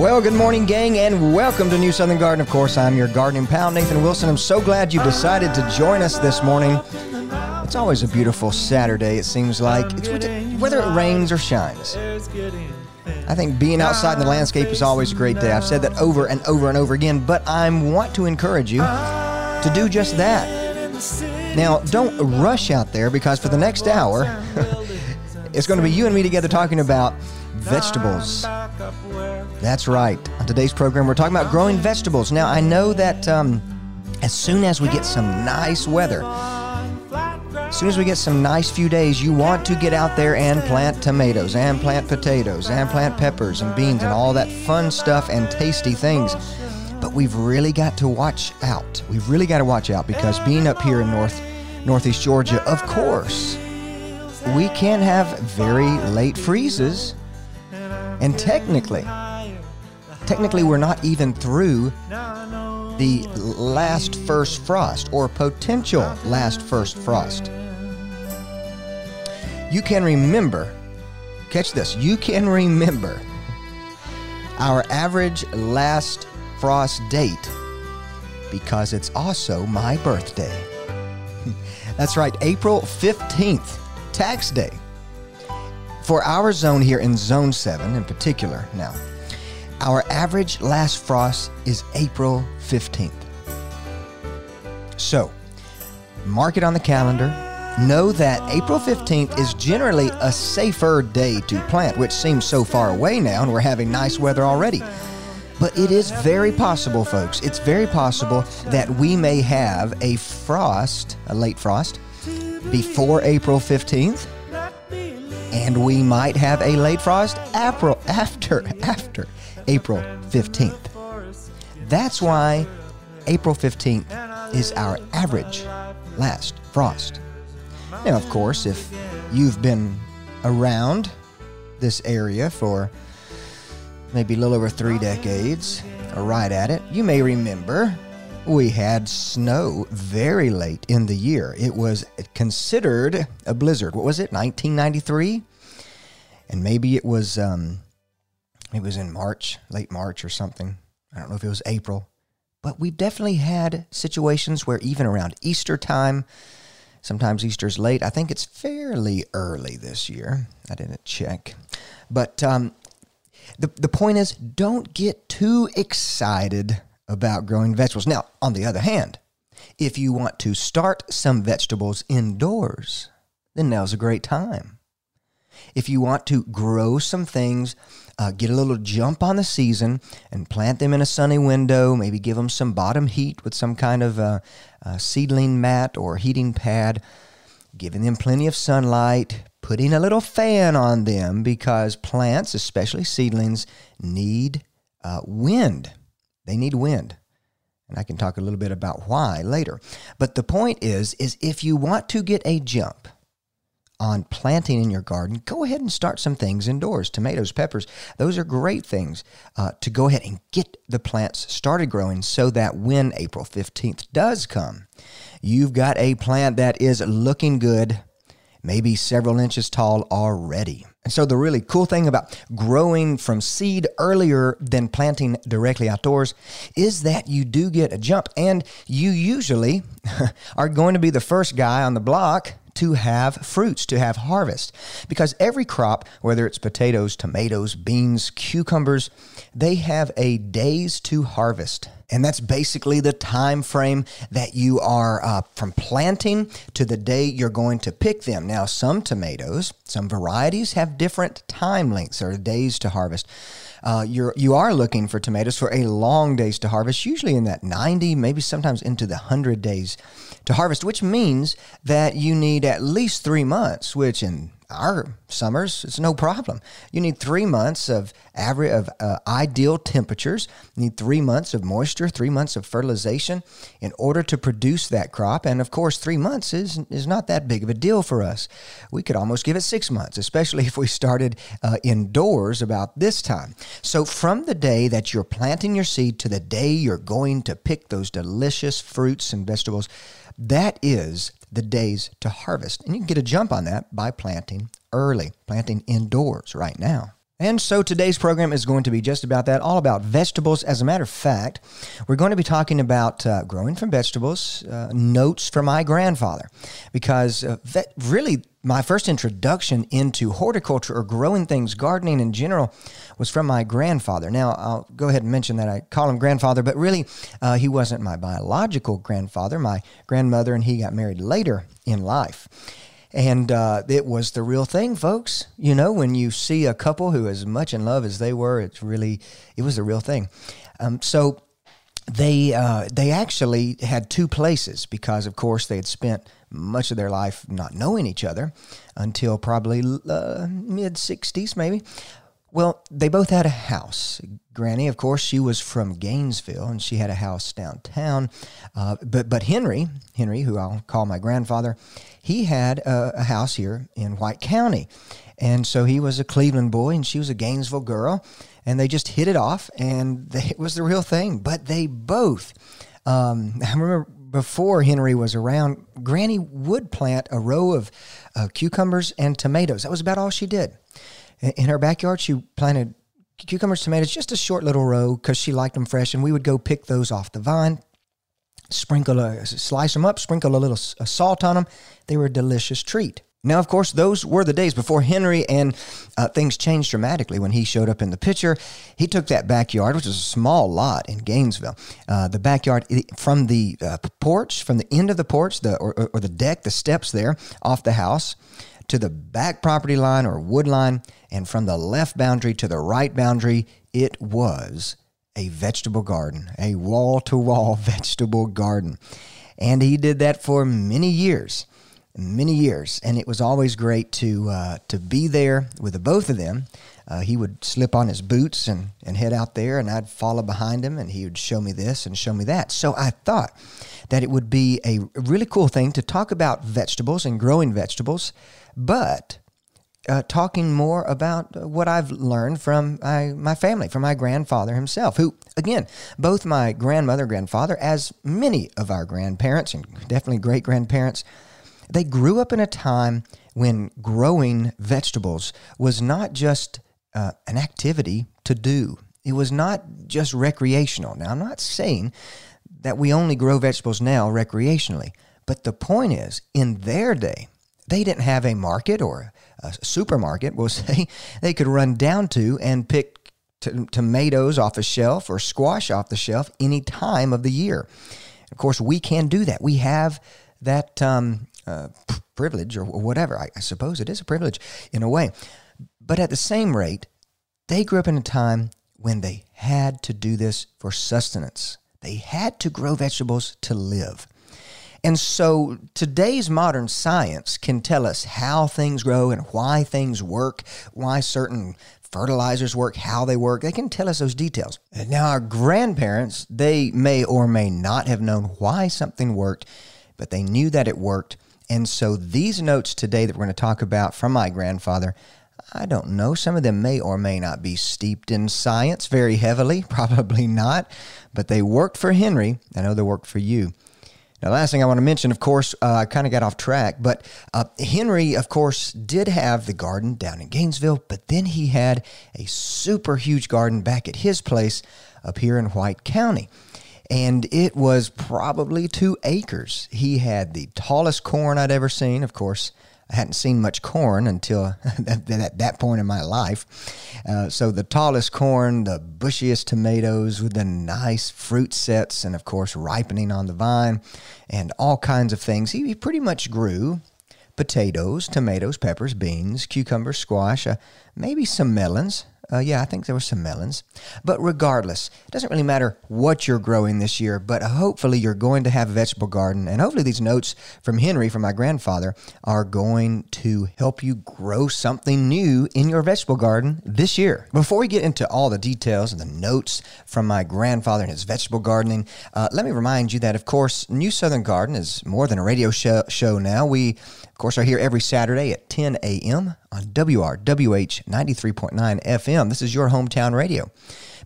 Well, good morning, gang, and welcome to New Southern Garden. Of course, I'm your gardening pal, Nathan Wilson. I'm so glad you decided to join us this morning. It's always a beautiful Saturday, it seems like, it's whether it rains or shines. I think being outside in the landscape is always a great day. I've said that over and over and over again, but I want to encourage you to do just that. Now, don't rush out there because for the next hour, it's going to be you and me together talking about vegetables. That's right. On today's program, we're talking about growing vegetables. Now, I know that um, as soon as we get some nice weather, as soon as we get some nice few days, you want to get out there and plant tomatoes, and plant potatoes, and plant peppers and beans and all that fun stuff and tasty things. But we've really got to watch out. We've really got to watch out because being up here in North Northeast Georgia, of course, we can have very late freezes. And technically, technically we're not even through the last first frost or potential last first frost. You can remember, catch this, you can remember our average last frost date because it's also my birthday. That's right, April 15th, tax day. For our zone here in Zone 7 in particular, now, our average last frost is April 15th. So, mark it on the calendar. Know that April 15th is generally a safer day to plant, which seems so far away now, and we're having nice weather already. But it is very possible, folks, it's very possible that we may have a frost, a late frost, before April 15th, and we might have a late frost April, after, after April 15th. That's why April 15th is our average last frost. Now, of course, if you've been around this area for maybe a little over three decades, or right at it, you may remember we had snow very late in the year. It was considered a blizzard. What was it, 1993? And maybe it was um, it was in March, late March or something. I don't know if it was April. But we definitely had situations where even around Easter time, sometimes Easter's late. I think it's fairly early this year. I didn't check. But um, the, the point is, don't get too excited about growing vegetables. Now, on the other hand, if you want to start some vegetables indoors, then now's a great time. If you want to grow some things uh, get a little jump on the season and plant them in a sunny window. Maybe give them some bottom heat with some kind of uh, uh, seedling mat or heating pad. Giving them plenty of sunlight, putting a little fan on them because plants, especially seedlings, need uh, wind. They need wind and I can talk a little bit about why later. But the point is is if you want to get a jump on planting in your garden, go ahead and start some things indoors. Tomatoes, peppers, those are great things uh, to go ahead and get the plants started growing so that when April 15th does come, you've got a plant that is looking good, maybe several inches tall already. And so, the really cool thing about growing from seed earlier than planting directly outdoors is that you do get a jump, and you usually are going to be the first guy on the block to have fruits, to have harvest. Because every crop, whether it's potatoes, tomatoes, beans, cucumbers, they have a days to harvest. And that's basically the time frame that you are uh, from planting to the day you're going to pick them. Now, some tomatoes, some varieties have different time lengths or days to harvest. Uh, you're you are looking for tomatoes for a long days to harvest, usually in that 90, maybe sometimes into the 100 days to harvest, which means that you need at least three months, which in our summers, it's no problem. You need three months of average of uh, ideal temperatures. You need three months of moisture, three months of fertilization in order to produce that crop. And of course, three months is is not that big of a deal for us. We could almost give it six months, especially if we started uh, indoors about this time. So from the day that you're planting your seed to the day you're going to pick those delicious fruits and vegetables, that is the days to harvest. And you can get a jump on that by planting early, planting indoors right now. And so today's program is going to be just about that, all about vegetables. As a matter of fact, we're going to be talking about uh, growing from vegetables, uh, notes from my grandfather, because uh, really my first introduction into horticulture or growing things, gardening in general, was from my grandfather. Now, I'll go ahead and mention that I call him grandfather, but really, uh, he wasn't my biological grandfather. My grandmother and he got married later in life. And uh, it was the real thing, folks. You know, when you see a couple who as much in love as they were, it's really, it was the real thing. Um, so they uh, they actually had two places because, of course, they had spent much of their life not knowing each other until probably uh, mid 60s, maybe. Well, they both had a house. Granny, of course, she was from Gainesville, and she had a house downtown. Uh, but but Henry, Henry, who I'll call my grandfather, he had a, a house here in White County, and so he was a Cleveland boy, and she was a Gainesville girl, and they just hit it off, and they, it was the real thing. But they both, um, I remember before Henry was around, Granny would plant a row of uh, cucumbers and tomatoes. That was about all she did in her backyard, she planted cucumbers, tomatoes, just a short little row because she liked them fresh. And we would go pick those off the vine, sprinkle a, slice them up, sprinkle a little salt on them. They were a delicious treat. Now, of course, those were the days before Henry and uh, things changed dramatically when he showed up in the picture. He took that backyard, which was a small lot in Gainesville, uh, the backyard from the uh, porch, from the end of the porch, the or, or the deck, the steps there off the house, to the back property line or wood line, and from the left boundary to the right boundary, it was a vegetable garden, a wall to wall vegetable garden. And he did that for many years, many years. And it was always great to, uh, to be there with the both of them. Uh, he would slip on his boots and, and head out there, and I'd follow behind him, and he would show me this and show me that. So I thought that it would be a really cool thing to talk about vegetables and growing vegetables but uh, talking more about what I've learned from my, my family, from my grandfather himself, who, again, both my grandmother, grandfather, as many of our grandparents and definitely great grandparents, they grew up in a time when growing vegetables was not just uh, an activity to do. It was not just recreational. Now, I'm not saying that we only grow vegetables now recreationally, but the point is, in their day, they didn't have a market or a supermarket, we'll say, they could run down to and pick t- tomatoes off a shelf or squash off the shelf any time of the year. Of course, we can do that. We have that um, uh, privilege or whatever. I, I suppose it is a privilege in a way. But at the same rate, they grew up in a time when they had to do this for sustenance. They had to grow vegetables to live. And so today's modern science can tell us how things grow and why things work, why certain fertilizers work, how they work. They can tell us those details. Now, our grandparents, they may or may not have known why something worked, but they knew that it worked. And so these notes today that we're going to talk about from my grandfather, I don't know. Some of them may or may not be steeped in science very heavily, probably not, but they worked for Henry. I know oh, they worked for you. Now, last thing I want to mention, of course, uh, I kind of got off track, but uh, Henry, of course, did have the garden down in Gainesville, but then he had a super huge garden back at his place up here in White County. And it was probably two acres. He had the tallest corn I'd ever seen, of course. I hadn't seen much corn until that, that point in my life. Uh, so the tallest corn, the bushiest tomatoes with the nice fruit sets, and of course ripening on the vine, and all kinds of things. He, he pretty much grew potatoes, tomatoes, peppers, beans, cucumbers, squash, uh, maybe some melons. Uh, yeah, I think there were some melons. But regardless, it doesn't really matter what you're growing this year, but hopefully you're going to have a vegetable garden. And hopefully these notes from Henry, from my grandfather, are going to help you grow something new in your vegetable garden this year. Before we get into all the details and the notes from my grandfather and his vegetable gardening, uh, let me remind you that, of course, New Southern Garden is more than a radio show, show now. We of course, are here every Saturday at 10 a.m. on WRWH 93.9 FM. This is your hometown radio.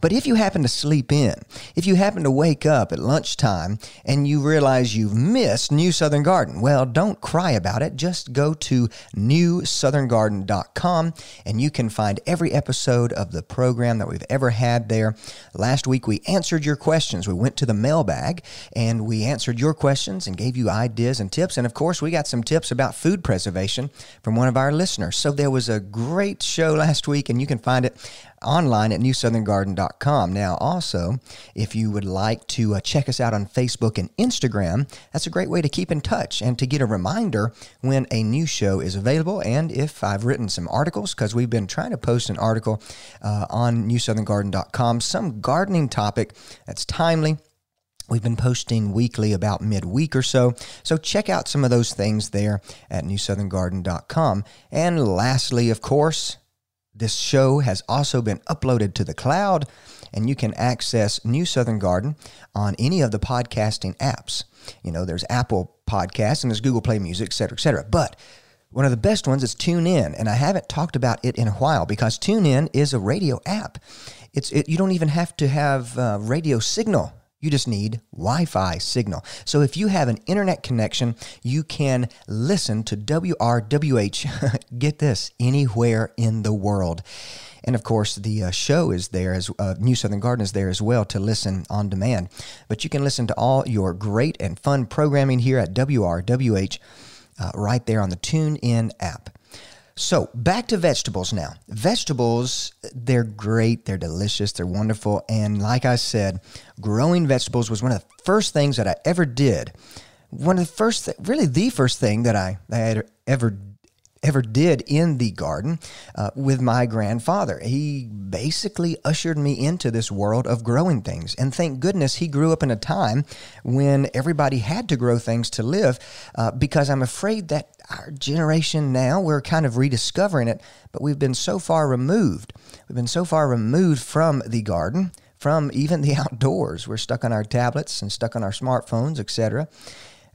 But if you happen to sleep in, if you happen to wake up at lunchtime and you realize you've missed New Southern Garden, well, don't cry about it. Just go to newsoutherngarden.com and you can find every episode of the program that we've ever had there. Last week we answered your questions. We went to the mailbag and we answered your questions and gave you ideas and tips. And of course, we got some tips about food preservation from one of our listeners. So there was a great show last week and you can find it online at newsoutherngarden.com. Now, also, if you would like to uh, check us out on Facebook and Instagram, that's a great way to keep in touch and to get a reminder when a new show is available. And if I've written some articles, because we've been trying to post an article uh, on newsoutherngarden.com, some gardening topic that's timely. We've been posting weekly about midweek or so. So check out some of those things there at newsoutherngarden.com. And lastly, of course, this show has also been uploaded to the cloud, and you can access New Southern Garden on any of the podcasting apps. You know, there's Apple Podcasts and there's Google Play Music, et cetera, et cetera. But one of the best ones is TuneIn, and I haven't talked about it in a while because TuneIn is a radio app. It's it, you don't even have to have uh, radio signal you just need Wi Fi signal. So if you have an internet connection, you can listen to WRWH, get this, anywhere in the world. And of course, the uh, show is there as uh, New Southern Garden is there as well to listen on demand. But you can listen to all your great and fun programming here at WRWH uh, right there on the TuneIn app. So, back to vegetables now. Vegetables, they're great, they're delicious, they're wonderful. And like I said, growing vegetables was one of the first things that I ever did. One of the first, th- really the first thing that I, I had ever ever did in the garden uh, with my grandfather. He basically ushered me into this world of growing things. And thank goodness he grew up in a time when everybody had to grow things to live uh, because I'm afraid that our generation now, we're kind of rediscovering it, but we've been so far removed. We've been so far removed from the garden, from even the outdoors. We're stuck on our tablets and stuck on our smartphones, etc.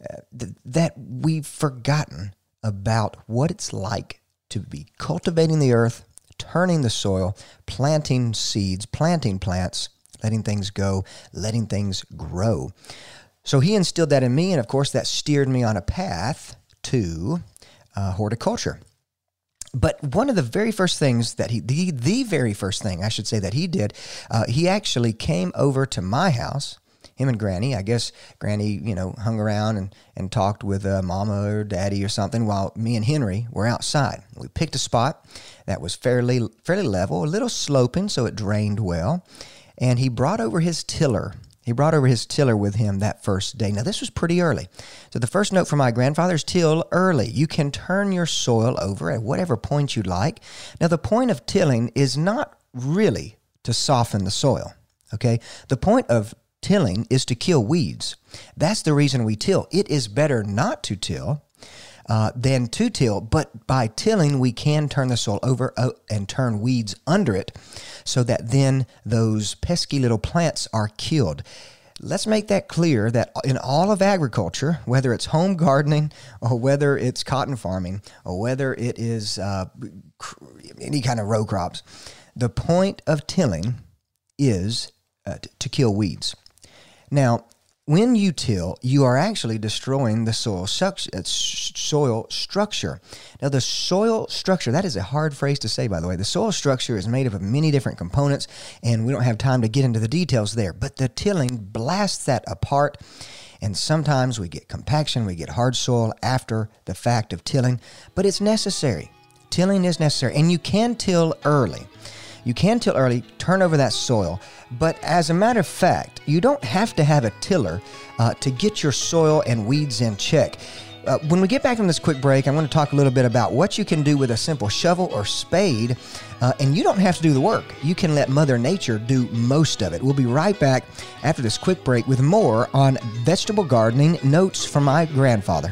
Uh, th- that we've forgotten about what it's like to be cultivating the earth, turning the soil, planting seeds, planting plants, letting things go, letting things grow. So he instilled that in me, and of course, that steered me on a path to uh, horticulture. But one of the very first things that he, the, the very first thing I should say that he did, uh, he actually came over to my house him and Granny. I guess Granny, you know, hung around and, and talked with uh, Mama or Daddy or something while me and Henry were outside. We picked a spot that was fairly fairly level, a little sloping, so it drained well. And he brought over his tiller. He brought over his tiller with him that first day. Now, this was pretty early. So, the first note from my grandfather's till early. You can turn your soil over at whatever point you'd like. Now, the point of tilling is not really to soften the soil. Okay? The point of tilling is to kill weeds. That's the reason we till. It is better not to till uh, than to till, but by tilling, we can turn the soil over uh, and turn weeds under it so that then those pesky little plants are killed. Let's make that clear that in all of agriculture, whether it's home gardening or whether it's cotton farming or whether it is uh, any kind of row crops, the point of tilling is uh, to kill weeds. Now, when you till, you are actually destroying the soil, uh, soil structure. Now, the soil structure, that is a hard phrase to say, by the way. The soil structure is made up of many different components, and we don't have time to get into the details there. But the tilling blasts that apart, and sometimes we get compaction, we get hard soil after the fact of tilling, but it's necessary. Tilling is necessary, and you can till early. You can till early, turn over that soil, but as a matter of fact, you don't have to have a tiller uh, to get your soil and weeds in check. uh, when we get back from this quick break, I'm going to talk a little bit about what you can do with a simple shovel or spade. Uh, and you don't have to do the work. You can let Mother Nature do most of it. We'll be right back after this quick break with more on vegetable gardening notes from my grandfather.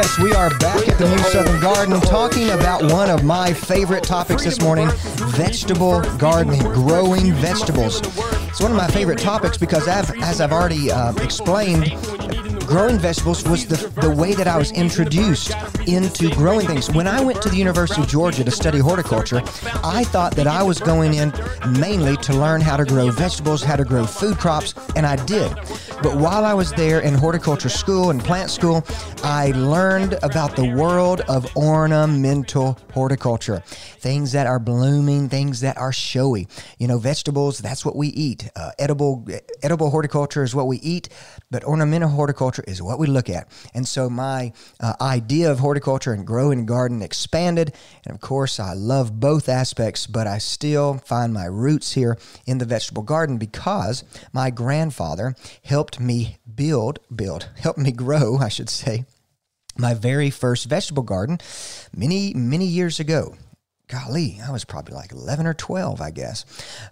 Yes, we are back at the New Southern Garden talking about one of my favorite topics this morning vegetable gardening, growing vegetables. It's one of my favorite topics because, I've, as I've already uh, explained, growing vegetables was the, the way that I was introduced into growing things. When I went to the University of Georgia to study horticulture, I thought that I was going in mainly to learn how to grow vegetables, how to grow food crops, and I did. But while I was there in horticulture school and plant school, I learned about the world of ornamental horticulture. Things that are blooming, things that are showy. You know, vegetables, that's what we eat. Uh, edible edible horticulture is what we eat, but ornamental horticulture is what we look at. And so my uh, idea of horticulture and growing garden expanded. And of course, I love both aspects, but I still find my roots here in the vegetable garden because my grandfather helped me build, build, helped me grow, I should say, my very first vegetable garden many, many years ago. Golly, I was probably like 11 or 12, I guess.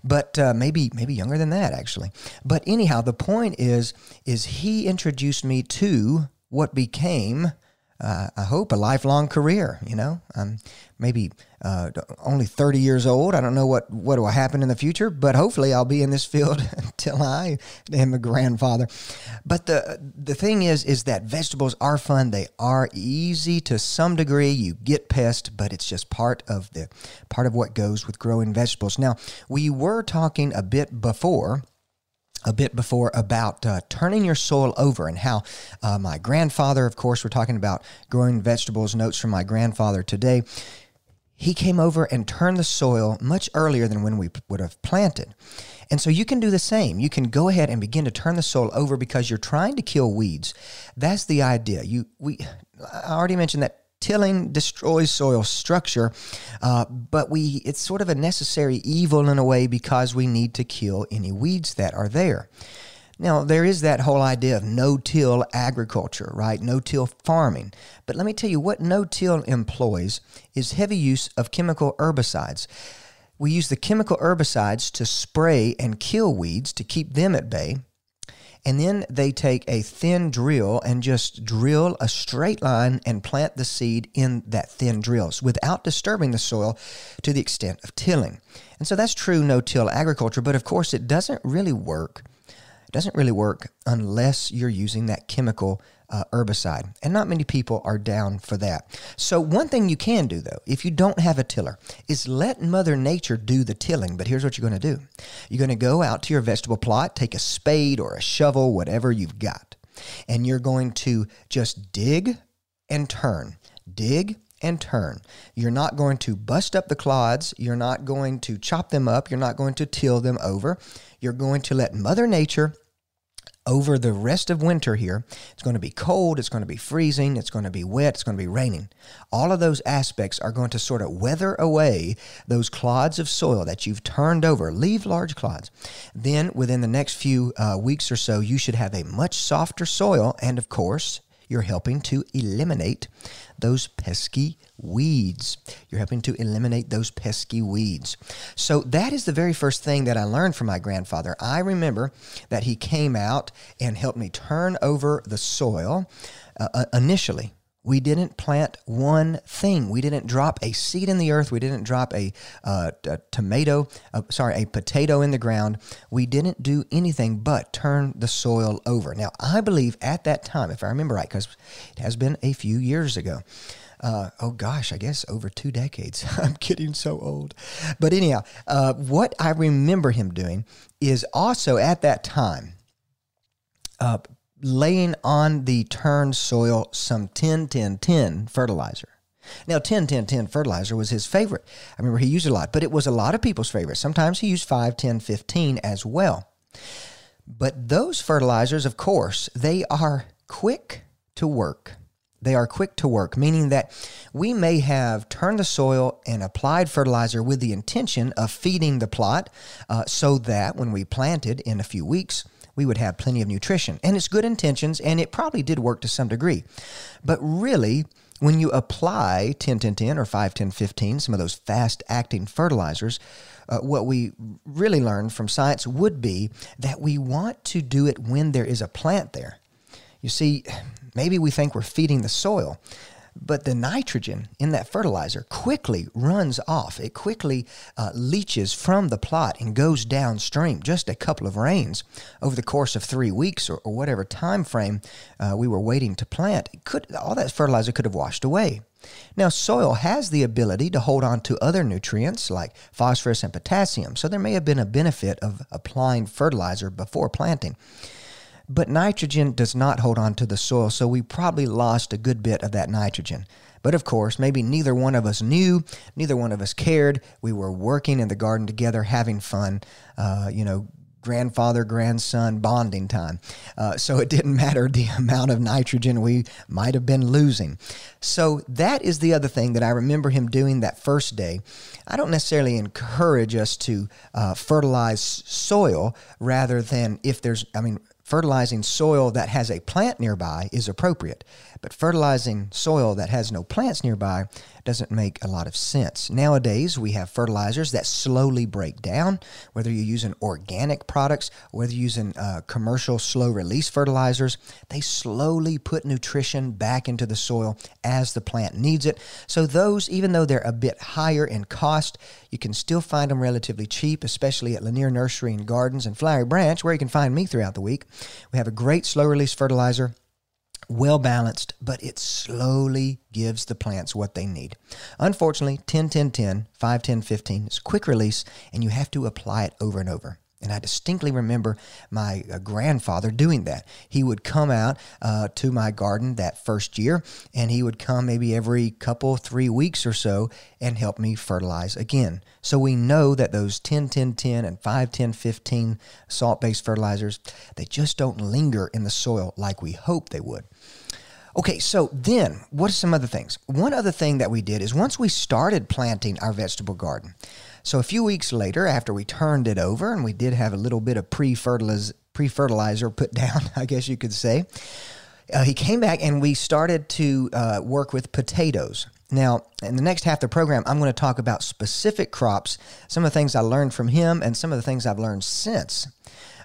But uh, maybe maybe younger than that actually. But anyhow, the point is is he introduced me to what became uh, I hope a lifelong career. You know, I'm maybe uh, only 30 years old. I don't know what what will happen in the future, but hopefully I'll be in this field until I am a grandfather. But the the thing is, is that vegetables are fun. They are easy to some degree. You get pests, but it's just part of the part of what goes with growing vegetables. Now we were talking a bit before a bit before about uh, turning your soil over and how uh, my grandfather, of course, we're talking about growing vegetables, notes from my grandfather today. He came over and turned the soil much earlier than when we would have planted. And so you can do the same. You can go ahead and begin to turn the soil over because you're trying to kill weeds. That's the idea. You we I already mentioned that tilling destroys soil structure, uh, but we it's sort of a necessary evil in a way because we need to kill any weeds that are there. Now, there is that whole idea of no till agriculture, right? No till farming. But let me tell you what no till employs is heavy use of chemical herbicides. We use the chemical herbicides to spray and kill weeds to keep them at bay. And then they take a thin drill and just drill a straight line and plant the seed in that thin drills without disturbing the soil to the extent of tilling. And so that's true no till agriculture, but of course it doesn't really work. It doesn't really work unless you're using that chemical uh, herbicide. And not many people are down for that. So, one thing you can do, though, if you don't have a tiller, is let Mother Nature do the tilling. But here's what you're going to do you're going to go out to your vegetable plot, take a spade or a shovel, whatever you've got, and you're going to just dig and turn, dig and turn. You're not going to bust up the clods. You're not going to chop them up. You're not going to till them over. You're going to let Mother Nature over the rest of winter here. It's going to be cold, it's going to be freezing, it's going to be wet, it's going to be raining. All of those aspects are going to sort of weather away those clods of soil that you've turned over. Leave large clods. Then, within the next few uh, weeks or so, you should have a much softer soil, and of course, you're helping to eliminate those pesky weeds. You're helping to eliminate those pesky weeds. So that is the very first thing that I learned from my grandfather. I remember that he came out and helped me turn over the soil uh, uh initially we didn't plant one thing. We didn't drop a seed in the earth. We didn't drop a, uh, a tomato, uh, sorry, a potato in the ground. We didn't do anything but turn the soil over. Now, I believe at that time, if I remember right, because it has been a few years ago, uh, oh gosh, I guess over two decades. I'm getting so old. But anyhow, uh, what I remember him doing is also at that time uh, laying on the turned soil some 10 10 10 fertilizer. Now, 10 10 10 fertilizer was his favorite. I remember he used a lot, but it was a lot of people's favorite. Sometimes he used 5 10 15 as well. But those fertilizers, of course, they are quick to work. They are quick to work, meaning that we may have turned the soil and applied fertilizer with the intention of feeding the plot uh, so that when we planted in a few weeks, we would have plenty of nutrition. And it's good intentions, and it probably did work to some degree. But really, when you apply 10 10 10 or 5 10 15, some of those fast acting fertilizers, uh, what we really learned from science would be that we want to do it when there is a plant there. You see, maybe we think we're feeding the soil, but the nitrogen in that fertilizer quickly runs off. It quickly uh, leaches from the plot and goes downstream. Just a couple of rains over the course of three weeks or, or whatever time frame uh, we were waiting to plant, could all that fertilizer could have washed away. Now, soil has the ability to hold on to other nutrients like phosphorus and potassium, so there may have been a benefit of applying fertilizer before planting. But nitrogen does not hold on to the soil, so we probably lost a good bit of that nitrogen. But of course, maybe neither one of us knew, neither one of us cared. We were working in the garden together, having fun, uh, you know, grandfather grandson bonding time. Uh, so it didn't matter the amount of nitrogen we might have been losing. So that is the other thing that I remember him doing that first day. I don't necessarily encourage us to uh, fertilize soil rather than if there's, I mean, fertilizing soil that has a plant nearby is appropriate, but fertilizing soil that has no plants nearby doesn't make a lot of sense. Nowadays, we have fertilizers that slowly break down, whether you're using organic products, whether you're using uh, commercial slow release fertilizers, they slowly put nutrition back into the soil as the plant needs it. So, those, even though they're a bit higher in cost, you can still find them relatively cheap, especially at Lanier Nursery and Gardens and Flowery Branch, where you can find me throughout the week. We have a great slow release fertilizer well balanced, but it slowly gives the plants what they need. Unfortunately, 10 10 10, 5 10 15 is quick release, and you have to apply it over and over. And I distinctly remember my uh, grandfather doing that. He would come out uh, to my garden that first year, and he would come maybe every couple, three weeks or so and help me fertilize again. So we know that those 10 10 10 and 5 10 15 salt based fertilizers, they just don't linger in the soil like we hope they would. Okay, so then what are some other things? One other thing that we did is once we started planting our vegetable garden, so a few weeks later, after we turned it over, and we did have a little bit of pre-fertilizer, pre-fertilizer put down, I guess you could say, uh, he came back and we started to uh, work with potatoes. Now, in the next half of the program, I'm going to talk about specific crops, some of the things I learned from him, and some of the things I've learned since.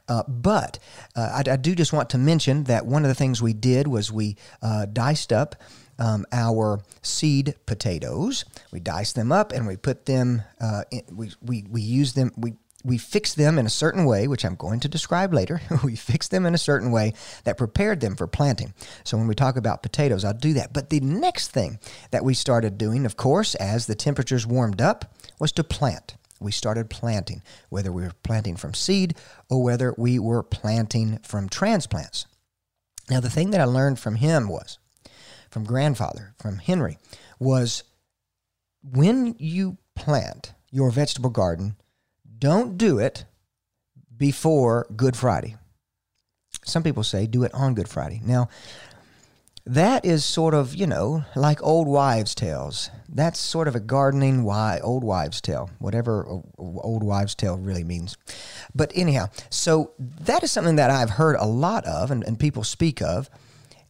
Uh, but uh, I, I, do just want to mention that one of the things we did was we uh, diced up um, our seed potatoes. We dice them up and we put them, uh, in, we, we, we use them, we, we fix them in a certain way, which I'm going to describe later. we fix them in a certain way that prepared them for planting. So when we talk about potatoes, I'll do that. But the next thing that we started doing, of course, as the temperatures warmed up, was to plant. We started planting, whether we were planting from seed or whether we were planting from transplants. Now, the thing that I learned from him was from grandfather, from Henry, was when you plant your vegetable garden, don't do it before Good Friday. Some people say do it on Good Friday. Now, that is sort of, you know, like old wives' tales. That's sort of a gardening why old wives' tale, whatever old wives' tale really means. But anyhow, so that is something that I've heard a lot of and, and people speak of.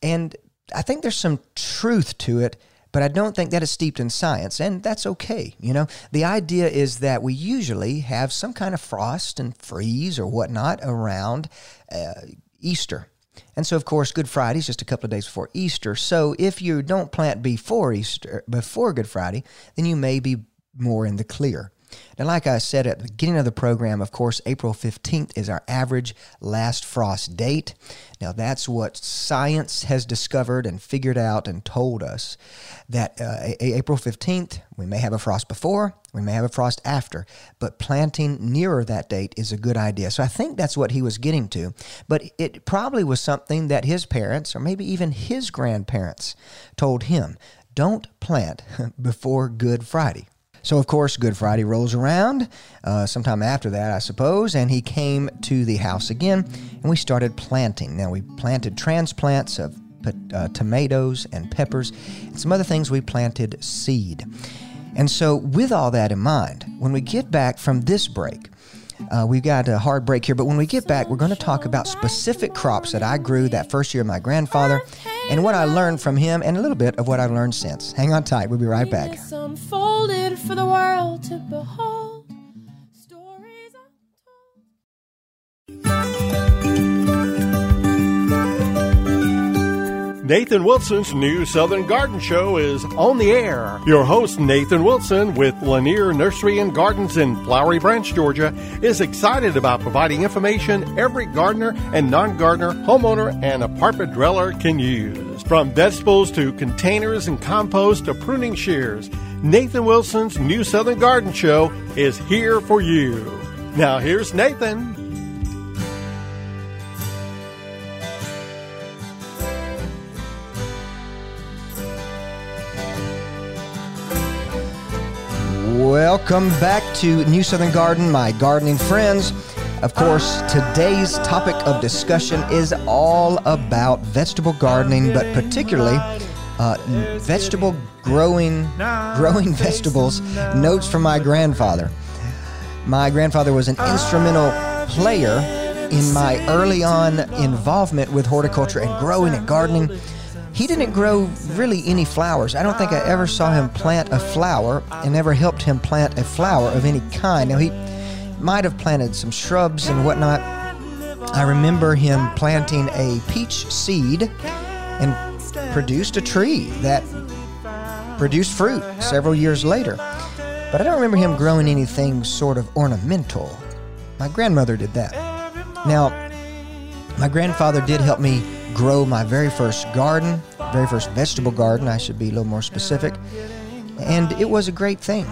And I think there's some truth to it, but I don't think that is steeped in science, and that's okay. You know, the idea is that we usually have some kind of frost and freeze or whatnot around uh, Easter. And so, of course, Good Friday is just a couple of days before Easter. So, if you don't plant before Easter, before Good Friday, then you may be more in the clear. Now, like I said at the beginning of the program, of course, April 15th is our average last frost date. Now, that's what science has discovered and figured out and told us that uh, April 15th, we may have a frost before, we may have a frost after, but planting nearer that date is a good idea. So I think that's what he was getting to. But it probably was something that his parents, or maybe even his grandparents, told him don't plant before Good Friday. So, of course, Good Friday rolls around, uh, sometime after that, I suppose, and he came to the house again, and we started planting. Now, we planted transplants of uh, tomatoes and peppers, and some other things we planted seed. And so, with all that in mind, when we get back from this break, uh, we've got a hard break here, but when we get back, we're going to talk about specific crops that I grew that first year of my grandfather and what I learned from him and a little bit of what I've learned since. Hang on tight, we'll be right back for the world to behold. Stories Nathan Wilson's new Southern Garden Show is on the air. Your host, Nathan Wilson, with Lanier Nursery and Gardens in Flowery Branch, Georgia, is excited about providing information every gardener and non gardener, homeowner, and apartment dweller can use. From vegetables to containers and compost to pruning shears. Nathan Wilson's New Southern Garden Show is here for you. Now, here's Nathan. Welcome back to New Southern Garden, my gardening friends. Of course, today's topic of discussion is all about vegetable gardening, but particularly uh, vegetable growing, growing vegetables. Notes from my grandfather. My grandfather was an instrumental player in my early on involvement with horticulture and growing and gardening. He didn't grow really any flowers. I don't think I ever saw him plant a flower and ever helped him plant a flower of any kind. Now, he might have planted some shrubs and whatnot. I remember him planting a peach seed and produced a tree that produced fruit several years later. But I don't remember him growing anything sort of ornamental. My grandmother did that. Now, my grandfather did help me grow my very first garden, very first vegetable garden, I should be a little more specific. And it was a great thing.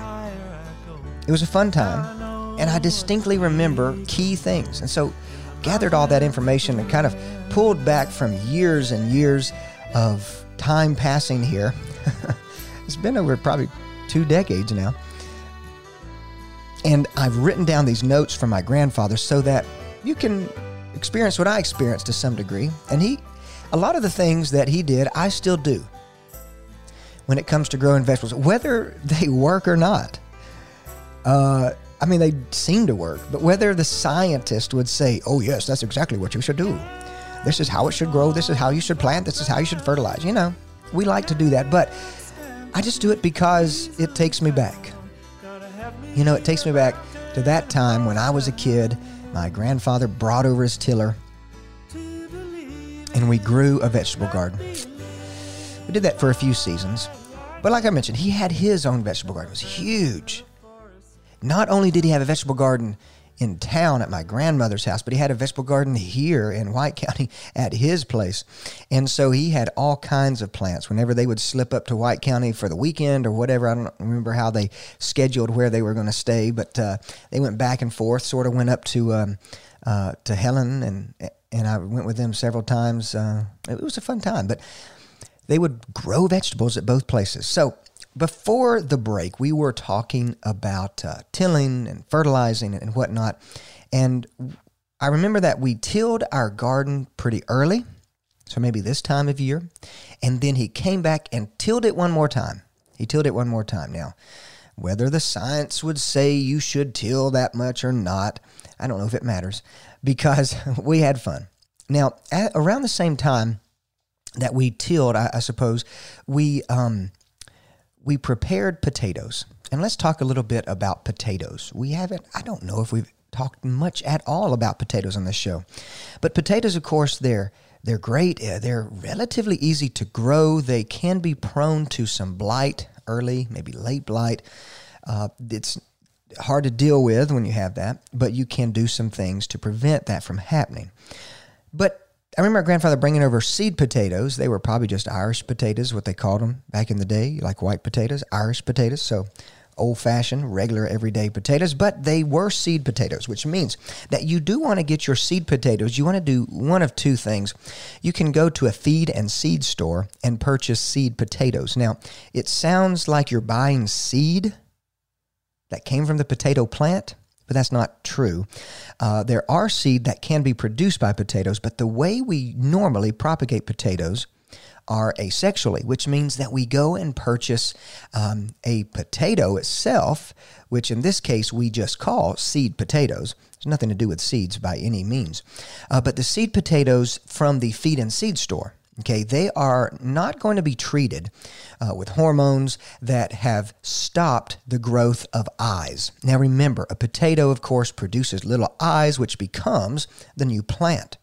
It was a fun time. And I distinctly remember key things. And so gathered all that information and kind of pulled back from years and years of time passing here. it's been over probably two decades now. And I've written down these notes from my grandfather so that you can experience what I experienced to some degree. And he, a lot of the things that he did, I still do when it comes to growing vegetables, whether they work or not. Uh, I mean, they seem to work, but whether the scientist would say, oh, yes, that's exactly what you should do, this is how it should grow. This is how you should plant. This is how you should fertilize. You know, we like to do that, but I just do it because it takes me back. You know, it takes me back to that time when I was a kid. My grandfather brought over his tiller and we grew a vegetable garden. We did that for a few seasons. But like I mentioned, he had his own vegetable garden. It was huge. Not only did he have a vegetable garden in town at my grandmother's house, but he had a vegetable garden here in White County at his place. And so he had all kinds of plants. Whenever they would slip up to White County for the weekend or whatever, I don't remember how they scheduled where they were going to stay, but uh, they went back and forth, sort of went up to. Um, uh, to Helen and and I went with them several times. Uh, it was a fun time, but they would grow vegetables at both places. So before the break, we were talking about uh, tilling and fertilizing and whatnot. And I remember that we tilled our garden pretty early, so maybe this time of year. And then he came back and tilled it one more time. He tilled it one more time. Now, whether the science would say you should till that much or not, I don't know if it matters because we had fun. Now, at, around the same time, that we tilled, I, I suppose, we um, we prepared potatoes. And let's talk a little bit about potatoes. We haven't, I don't know if we've talked much at all about potatoes on this show. But potatoes, of course, they're they're great. Uh, they're relatively easy to grow. They can be prone to some blight, early, maybe late blight. Uh, it's hard to deal with when you have that, but you can do some things to prevent that from happening. But I remember my grandfather bringing over seed potatoes. They were probably just Irish potatoes, what they called them back in the day, like white potatoes, Irish potatoes. So old fashioned, regular, everyday potatoes, but they were seed potatoes, which means that you do want to get your seed potatoes. You want to do one of two things. You can go to a feed and seed store and purchase seed potatoes. Now, it sounds like you're buying seed that came from the potato plant, but that's not true. Uh, there are seed that can be produced by potatoes, but the way we normally propagate potatoes are asexually, which means that we go and purchase um, a potato itself, which in this case we just call seed potatoes. It's nothing to do with seeds by any means. Uh, but the seed potatoes from the feed and seed store, okay, they are not going to be treated uh, with hormones that have stopped the growth of eyes. Now remember, a potato, of course, produces little eyes, which becomes the new plant.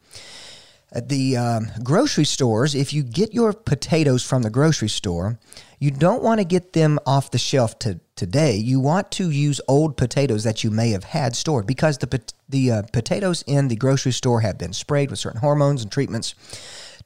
At the um, grocery stores, if you get your potatoes from the grocery store, you don't want to get them off the shelf to, today. You want to use old potatoes that you may have had stored because the, the uh, potatoes in the grocery store have been sprayed with certain hormones and treatments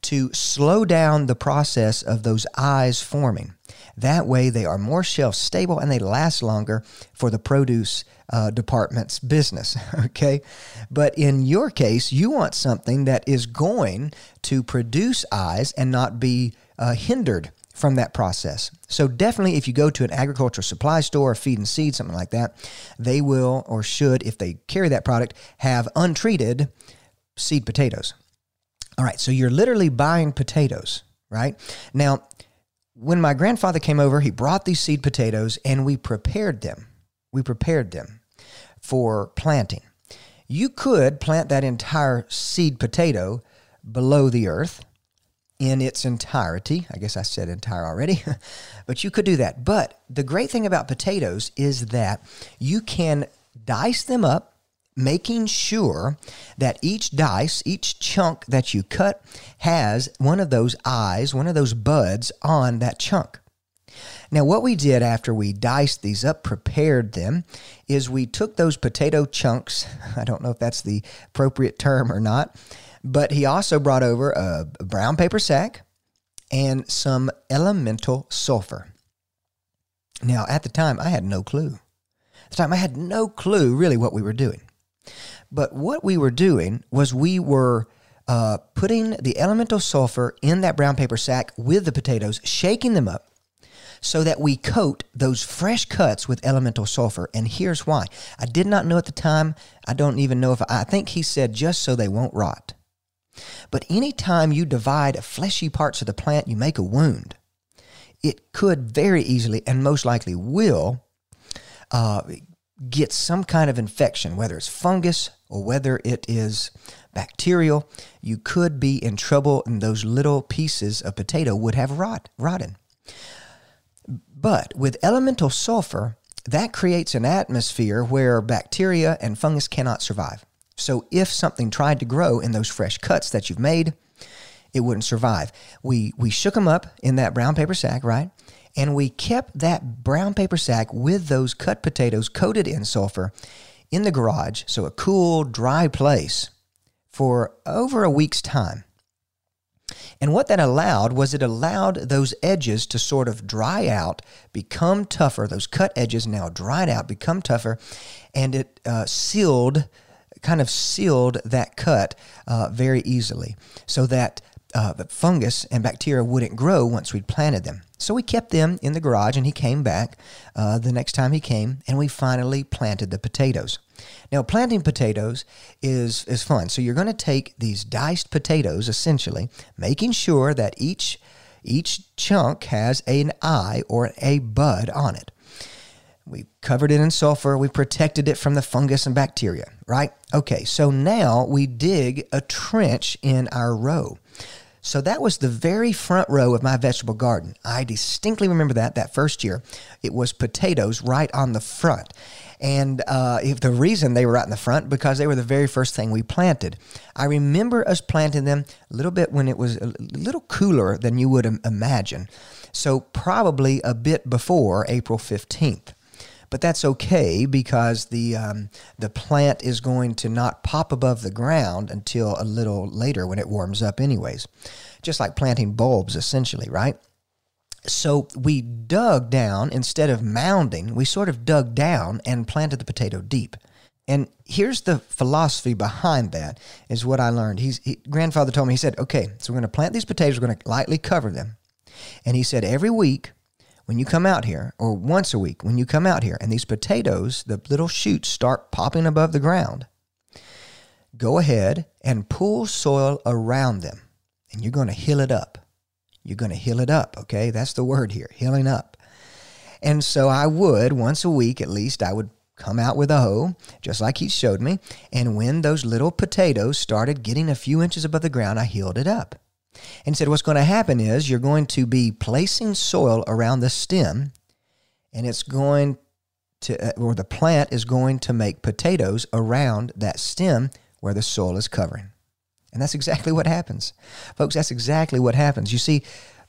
to slow down the process of those eyes forming. That way, they are more shelf stable and they last longer for the produce uh, department's business. Okay. But in your case, you want something that is going to produce eyes and not be uh, hindered from that process. So definitely if you go to an agricultural supply store, feed and seed, something like that, they will or should, if they carry that product, have untreated seed potatoes. All right, so you're literally buying potatoes, right? Now, when my grandfather came over, he brought these seed potatoes and we prepared them. We prepared them for planting. You could plant that entire seed potato below the earth in its entirety. I guess I said entire already, but you could do that. But the great thing about potatoes is that you can dice them up, making sure that each dice, each chunk that you cut, has one of those eyes, one of those buds on that chunk. Now, what we did after we diced these up, prepared them, is we took those potato chunks. I don't know if that's the appropriate term or not, but he also brought over a brown paper sack and some elemental sulfur. Now, at the time, I had no clue. At the time, I had no clue really what we were doing. But what we were doing was we were uh, putting the elemental sulfur in that brown paper sack with the potatoes, shaking them up, so that we coat those fresh cuts with elemental sulfur. And here's why. I did not know at the time. I don't even know if I, I think he said just so they won't rot. But anytime you divide fleshy parts of the plant, you make a wound. It could very easily and most likely will uh, get some kind of infection, whether it's fungus or whether it is bacterial. You could be in trouble, and those little pieces of potato would have rot, rotten. But with elemental sulfur, that creates an atmosphere where bacteria and fungus cannot survive. So if something tried to grow in those fresh cuts that you've made, it wouldn't survive. We we shook them up in that brown paper sack, right? And we kept that brown paper sack with those cut potatoes coated in sulfur in the garage, so a cool, dry place for over a week's time. And what that allowed was it allowed those edges to sort of dry out, become tougher. Those cut edges now dried out, become tougher, and it uh, sealed, kind of sealed that cut uh, very easily so that uh, fungus and bacteria wouldn't grow once we'd planted them. So we kept them in the garage, and he came back uh, the next time he came, and we finally planted the potatoes. Now, planting potatoes is, is fun. So you're going to take these diced potatoes, essentially, making sure that each, each chunk has an eye or a bud on it. We covered it in sulfur. We protected it from the fungus and bacteria, right? Okay, so now we dig a trench in our row. So that was the very front row of my vegetable garden. I distinctly remember that that first year. It was potatoes right on the front. And uh, if the reason they were right in the front because they were the very first thing we planted. I remember us planting them a little bit when it was a little cooler than you would imagine. So probably a bit before April 15th but that's okay because the um, the plant is going to not pop above the ground until a little later when it warms up, anyways. Just like planting bulbs, essentially, right? So we dug down instead of mounding. We sort of dug down and planted the potato deep. And here's the philosophy behind that is what I learned. He's he, grandfather told me. He said, "Okay, so we're going to plant these potatoes. We're going to lightly cover them." And he said, every week when you come out here, or once a week when you come out here, and these potatoes, the little shoots start popping above the ground, go ahead and pull soil around them, and you're going to hill it up. You're going to hill it up, okay? That's the word here, hilling up. And so I would, once a week at least, I would come out with a hoe, just like he showed me. And when those little potatoes started getting a few inches above the ground, I hilled it up and said what's going to happen is you're going to be placing soil around the stem and it's going to uh, or the plant is going to make potatoes around that stem where the soil is covering. And that's exactly what happens. Folks that's exactly what happens. You see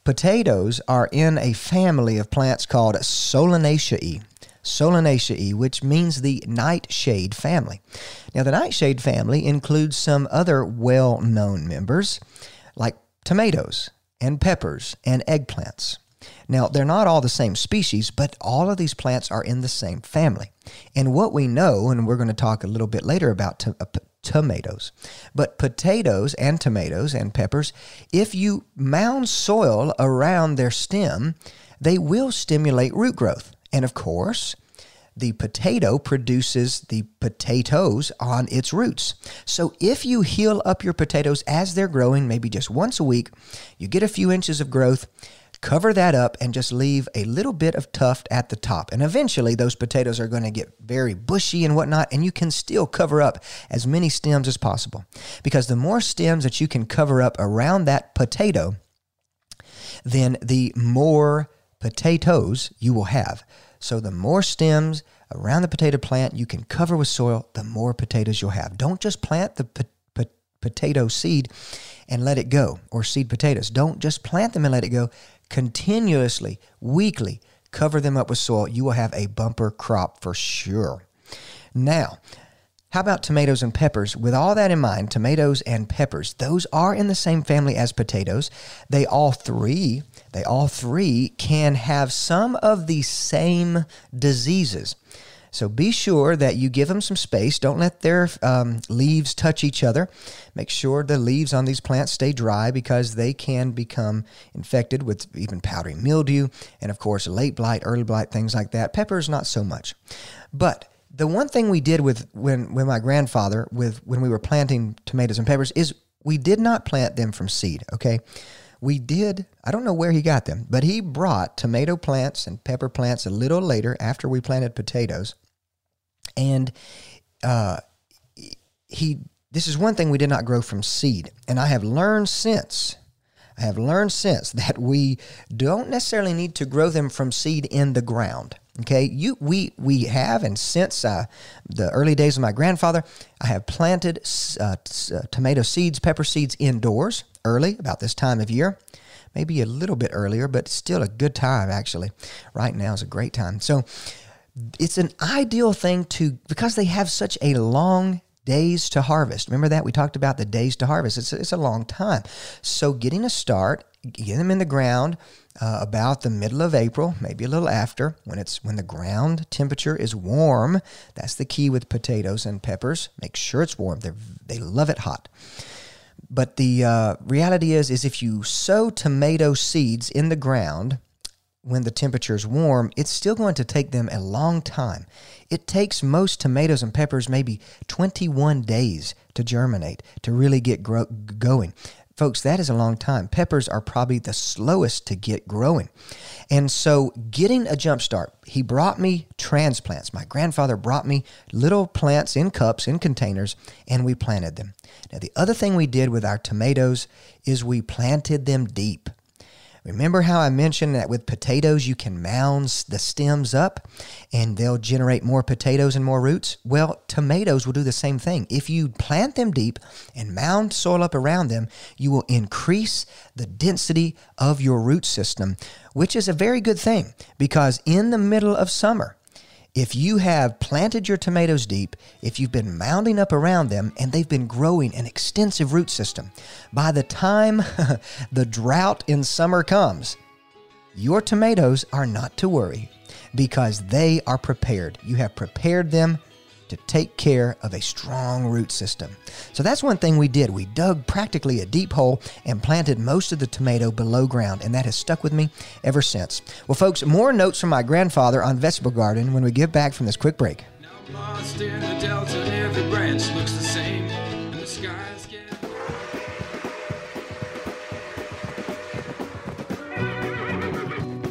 potatoes are in a family of plants called solanaceae. Solanaceae, which means the nightshade family. Now, the nightshade family includes some other well known members like tomatoes and peppers and eggplants. Now, they're not all the same species, but all of these plants are in the same family. And what we know, and we're going to talk a little bit later about to, uh, tomatoes, but potatoes and tomatoes and peppers, if you mound soil around their stem, they will stimulate root growth. And of course, the potato produces the potatoes on its roots. So if you hill up your potatoes as they're growing, maybe just once a week, you get a few inches of growth, cover that up, and just leave a little bit of tuft at the top. And eventually, those potatoes are going to get very bushy and whatnot, and you can still cover up as many stems as possible. Because the more stems that you can cover up around that potato, then the more potatoes you will have. So the more stems around the potato plant you can cover with soil, the more potatoes you'll have. Don't just plant the po- po- potato seed and let it go, or seed potatoes. Don't just plant them and let it go. Continuously, weekly, cover them up with soil. You will have a bumper crop for sure. Now, how about tomatoes and peppers? With all that in mind, tomatoes and peppers, those are in the same family as potatoes. They all three they all three can have some of the same diseases. So be sure that you give them some space. Don't let their um, leaves touch each other. Make sure the leaves on these plants stay dry because they can become infected with even powdery mildew and, of course, late blight, early blight, things like that. Peppers, not so much. But the one thing we did with when, when my grandfather, with when we were planting tomatoes and peppers, is we did not plant them from seed. Okay, we did, I don't know where he got them, but he brought tomato plants and pepper plants a little later after we planted potatoes. And uh, he, this is one thing we did not grow from seed. And I have learned since, I have learned since that we don't necessarily need to grow them from seed in the ground. Okay, you we we have, and since uh, the early days of my grandfather, I have planted uh, t- uh, tomato seeds, pepper seeds indoors early, about this time of year. Maybe a little bit earlier, but still a good time actually. Right now is a great time. So it's an ideal thing to because they have such a long days to harvest. Remember that we talked about the days to harvest. It's it's a long time. So getting a start, get them in the ground uh, about the middle of April, maybe a little after, when it's when the ground temperature is warm. That's the key with potatoes and peppers. Make sure it's warm. They they love it hot. But the uh, reality is, is if you sow tomato seeds in the ground when the temperature is warm, it's still going to take them a long time. It takes most tomatoes and peppers maybe 21 days to germinate, to really get grow- going. Folks, that is a long time. Peppers are probably the slowest to get growing. And so, getting a jump start, he brought me transplants. My grandfather brought me little plants in cups, in containers, and we planted them. Now, the other thing we did with our tomatoes is we planted them deep. Remember how I mentioned that with potatoes you can mound the stems up and they'll generate more potatoes and more roots? Well, tomatoes will do the same thing. If you plant them deep and mound soil up around them, you will increase the density of your root system, which is a very good thing because in the middle of summer, if you have planted your tomatoes deep, if you've been mounding up around them, and they've been growing an extensive root system, by the time the drought in summer comes, your tomatoes are not to worry because they are prepared. You have prepared them to take care of a strong root system. So that's one thing we did. We dug practically a deep hole and planted most of the tomato below ground, and that has stuck with me ever since. Well, folks, more notes from my grandfather on vegetable garden when we get back from this quick break.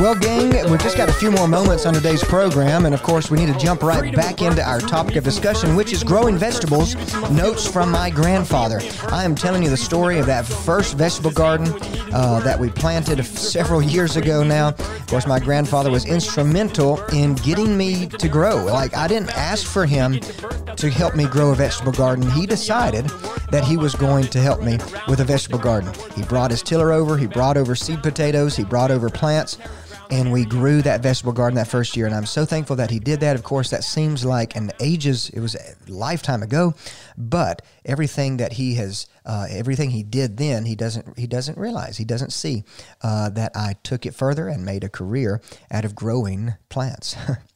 Well, gang, we've just got a few more moments on today's program, and of course, we need to jump right back into our topic of discussion, which is growing vegetables. Notes from my grandfather. I am telling you the story of that first vegetable garden uh, that we planted several years ago now. Of course, my grandfather was instrumental in getting me to grow. Like, I didn't ask for him to help me grow a vegetable garden. He decided that he was going to help me with a vegetable garden. He brought his tiller over, he brought over seed potatoes, he brought over plants and we grew that vegetable garden that first year and i'm so thankful that he did that. Of course that seems like an ages it was a lifetime ago but everything that he has uh, everything he did then he doesn't he doesn't realize he doesn't see uh, that i took it further and made a career out of growing plants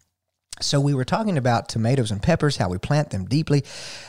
So we were talking about tomatoes and peppers, how we plant them deeply.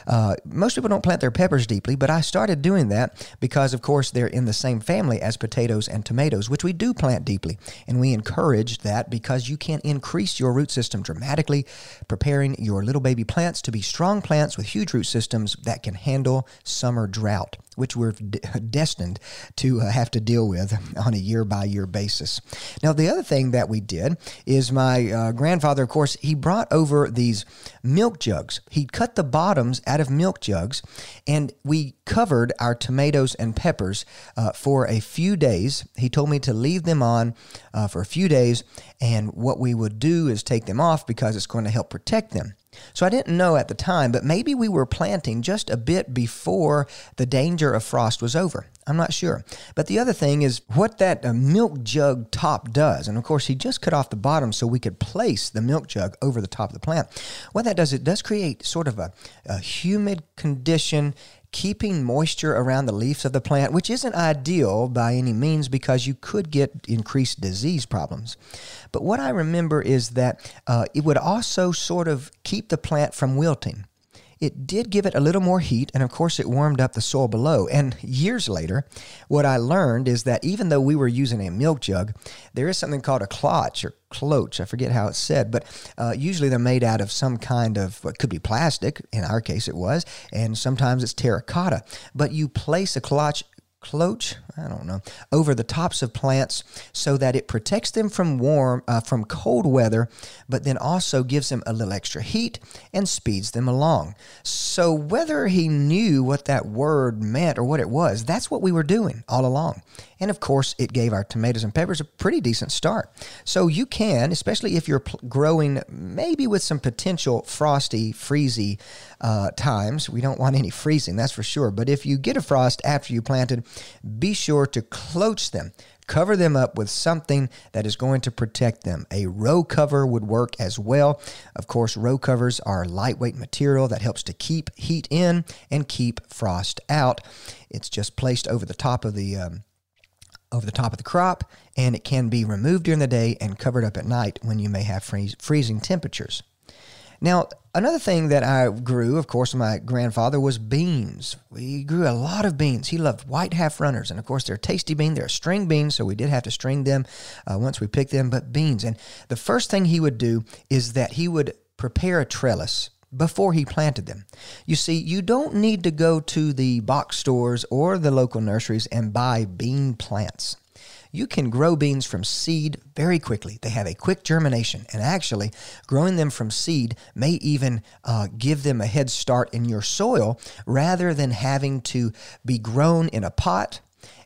Uh, most people don't plant their peppers deeply, but I started doing that because, of course, they're in the same family as potatoes and tomatoes, which we do plant deeply. And we encourage that because you can increase your root system dramatically, preparing your little baby plants to be strong plants with huge root systems that can handle summer drought which we're destined to uh, have to deal with on a year by year basis. Now, the other thing that we did is my uh, grandfather, of course, he brought over these milk jugs. He cut the bottoms out of milk jugs, and we covered our tomatoes and peppers uh, for a few days. He told me to leave them on uh, for a few days, and what we would do is take them off because it's going to help protect them. So I didn't know at the time, but maybe we were planting just a bit before the danger of frost was over. I'm not sure. But the other thing is what that uh, milk jug top does. And of course, he just cut off the bottom so we could place the milk jug over the top of the plant. What that does, it does create sort of a, a humid condition keeping moisture around the leaves of the plant, which isn't ideal by any means because you could get increased disease problems. But what I remember is that uh, it would also sort of keep the plant from wilting. It did give it a little more heat, and of course, it warmed up the soil below. And years later, what I learned is that even though we were using a milk jug, there is something called a cloche or cloche. I forget how it's said, but uh, usually they're made out of some kind of what could be plastic. In our case, it was, and sometimes it's terracotta. But you place a cloche cloche, I don't know, over the tops of plants so that it protects them from warm, uh, from cold weather, but then also gives them a little extra heat and speeds them along. So whether he knew what that word meant or what it was, that's what we were doing all along. And of course, it gave our tomatoes and peppers a pretty decent start. So you can, especially if you're growing maybe with some potential frosty, freezy uh, times. We don't want any freezing, that's for sure. But if you get a frost after you planted, be sure to cloche them. cover them up with something that is going to protect them. A row cover would work as well. Of course, row covers are lightweight material that helps to keep heat in and keep frost out. It's just placed over the top of the um, over the top of the crop, and it can be removed during the day and covered up at night when you may have freeze, freezing temperatures. Now, another thing that I grew, of course, my grandfather was beans. We grew a lot of beans. He loved white half runners, and of course, they're tasty bean. They're string beans, so we did have to string them uh, once we picked them. But beans, and the first thing he would do is that he would prepare a trellis before he planted them. You see, you don't need to go to the box stores or the local nurseries and buy bean plants. You can grow beans from seed very quickly. They have a quick germination, and actually, growing them from seed may even uh, give them a head start in your soil rather than having to be grown in a pot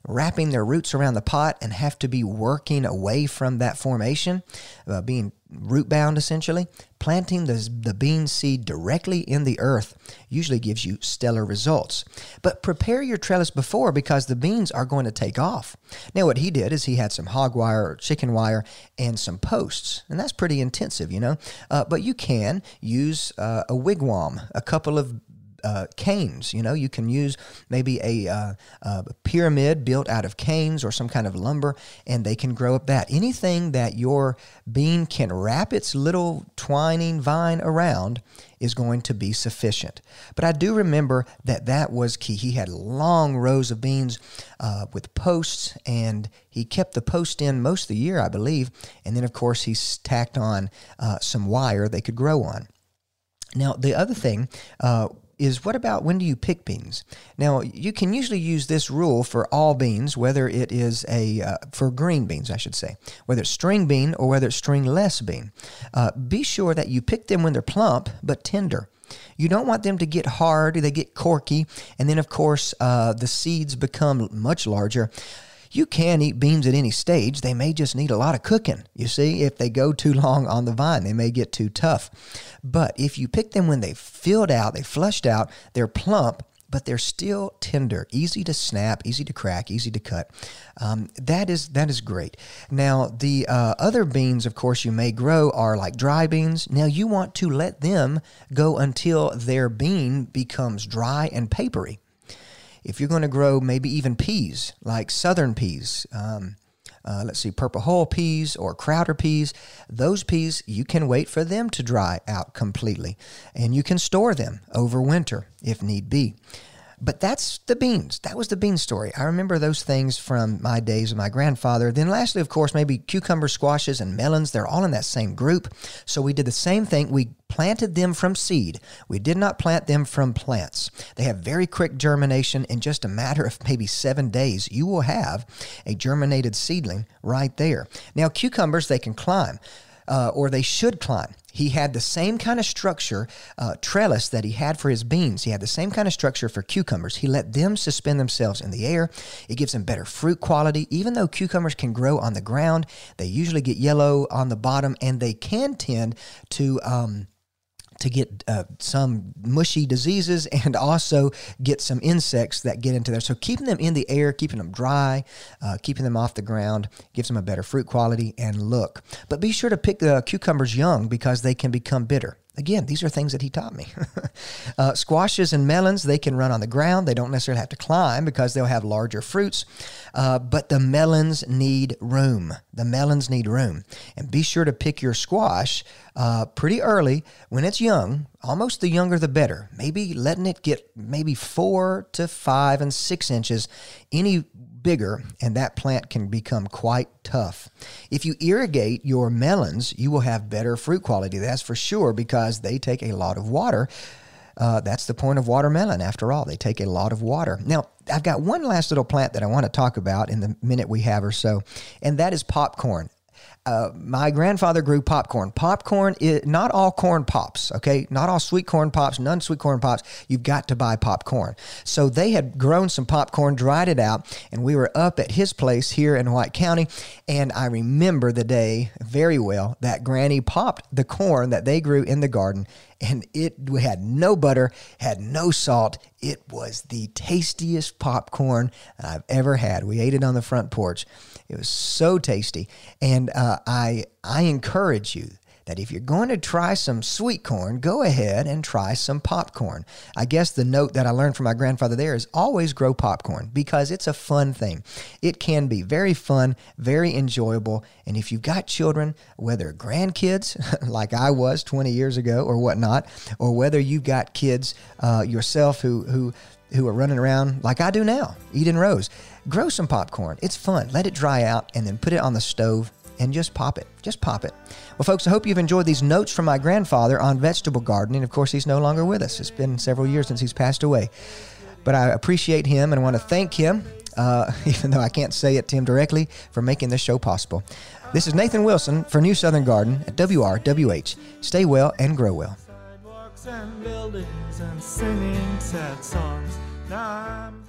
wrapping their roots around the pot and have to be working away from that formation, uh, being root bound essentially. Planting the, the bean seed directly in the earth usually gives you stellar results. But prepare your trellis before because the beans are going to take off. Now, what he did is he had some hog wire or chicken wire and some posts, and that's pretty intensive, you know. Uh, but you can use uh, a wigwam, a couple of uh, canes. You know, you can use maybe a, uh, a, pyramid built out of canes or some kind of lumber, and they can grow up that. Anything that your bean can wrap its little twining vine around is going to be sufficient. But I do remember that that was key. He had long rows of beans uh, with posts, and he kept the post in most of the year, I believe. And then, of course, he tacked on uh, some wire they could grow on. Now, the other thing, uh, is what about when do you pick beans? Now, you can usually use this rule for all beans, whether it is a, uh, for green beans, I should say, whether it's string bean or whether it's stringless bean. Uh, be sure that you pick them when they're plump but tender. You don't want them to get hard, they get corky, and then, of course, uh, the seeds become much larger. You can eat beans at any stage. They may just need a lot of cooking. You see, if they go too long on the vine, they may get too tough. But if you pick them when they filled out, they flushed out, they're plump, but they're still tender, easy to snap, easy to crack, easy to cut. Um, that is that is great. Now the uh, other beans, of course, you may grow are like dry beans. Now you want to let them go until their bean becomes dry and papery if you're going to grow maybe even peas, like southern peas, um, uh, let's see, purple hull peas or crowder peas, those peas, you can wait for them to dry out completely. And you can store them over winter if need be. But that's the beans. That was the bean story. I remember those things from my days with my grandfather. Then, lastly, of course, maybe cucumber squashes, and melons. They're all in that same group. So we did the same thing. We planted them from seed. We did not plant them from plants. They have very quick germination. In just a matter of maybe seven days, you will have a germinated seedling right there. Now, cucumbers, they can climb. Uh, or they should climb. He had the same kind of structure, uh, trellis, that he had for his beans. He had the same kind of structure for cucumbers. He let them suspend themselves in the air. It gives them better fruit quality. Even though cucumbers can grow on the ground, they usually get yellow on the bottom and they can tend to. Um, to get uh, some mushy diseases and also get some insects that get into there. So keeping them in the air, keeping them dry, uh, keeping them off the ground gives them a better fruit quality and look. But be sure to pick the cucumbers young because they can become bitter. Again, these are things that he taught me. uh, squashes and melons, they can run on the ground. They don't necessarily have to climb because they'll have larger fruits. Uh, but the melons need room. The melons need room. And be sure to pick your squash uh, pretty early when it's young. Almost the younger the better. Maybe letting it get maybe four to five and six inches. Any bigger and that plant can become quite tough. If you irrigate your melons, you will have better fruit quality. That's for sure because they take a lot of water. Uh, that's the point of watermelon, after all. They take a lot of water. Now, I've got one last little plant that I want to talk about in the minute we have or so, and that is popcorn. Uh, my grandfather grew popcorn. Popcorn is not all corn pops, okay? Not all sweet corn pops, none sweet corn pops. You've got to buy popcorn. So they had grown some popcorn, dried it out, and we were up at his place here in White County. And I remember the day very well that Granny popped the corn that they grew in the garden and it had no butter, had no salt. it was the tastiest popcorn I've ever had. We ate it on the front porch. It was so tasty, and uh, I I encourage you that if you're going to try some sweet corn, go ahead and try some popcorn. I guess the note that I learned from my grandfather there is always grow popcorn because it's a fun thing. It can be very fun, very enjoyable, and if you've got children, whether grandkids like I was 20 years ago or whatnot, or whether you've got kids uh, yourself who who who are running around like I do now, eating rows. Grow some popcorn. It's fun. Let it dry out and then put it on the stove and just pop it. Just pop it. Well, folks, I hope you've enjoyed these notes from my grandfather on vegetable gardening. Of course, he's no longer with us. It's been several years since he's passed away. But I appreciate him and want to thank him, uh, even though I can't say it to him directly, for making this show possible. This is Nathan Wilson for New Southern Garden at WRWH. Stay well and grow well. And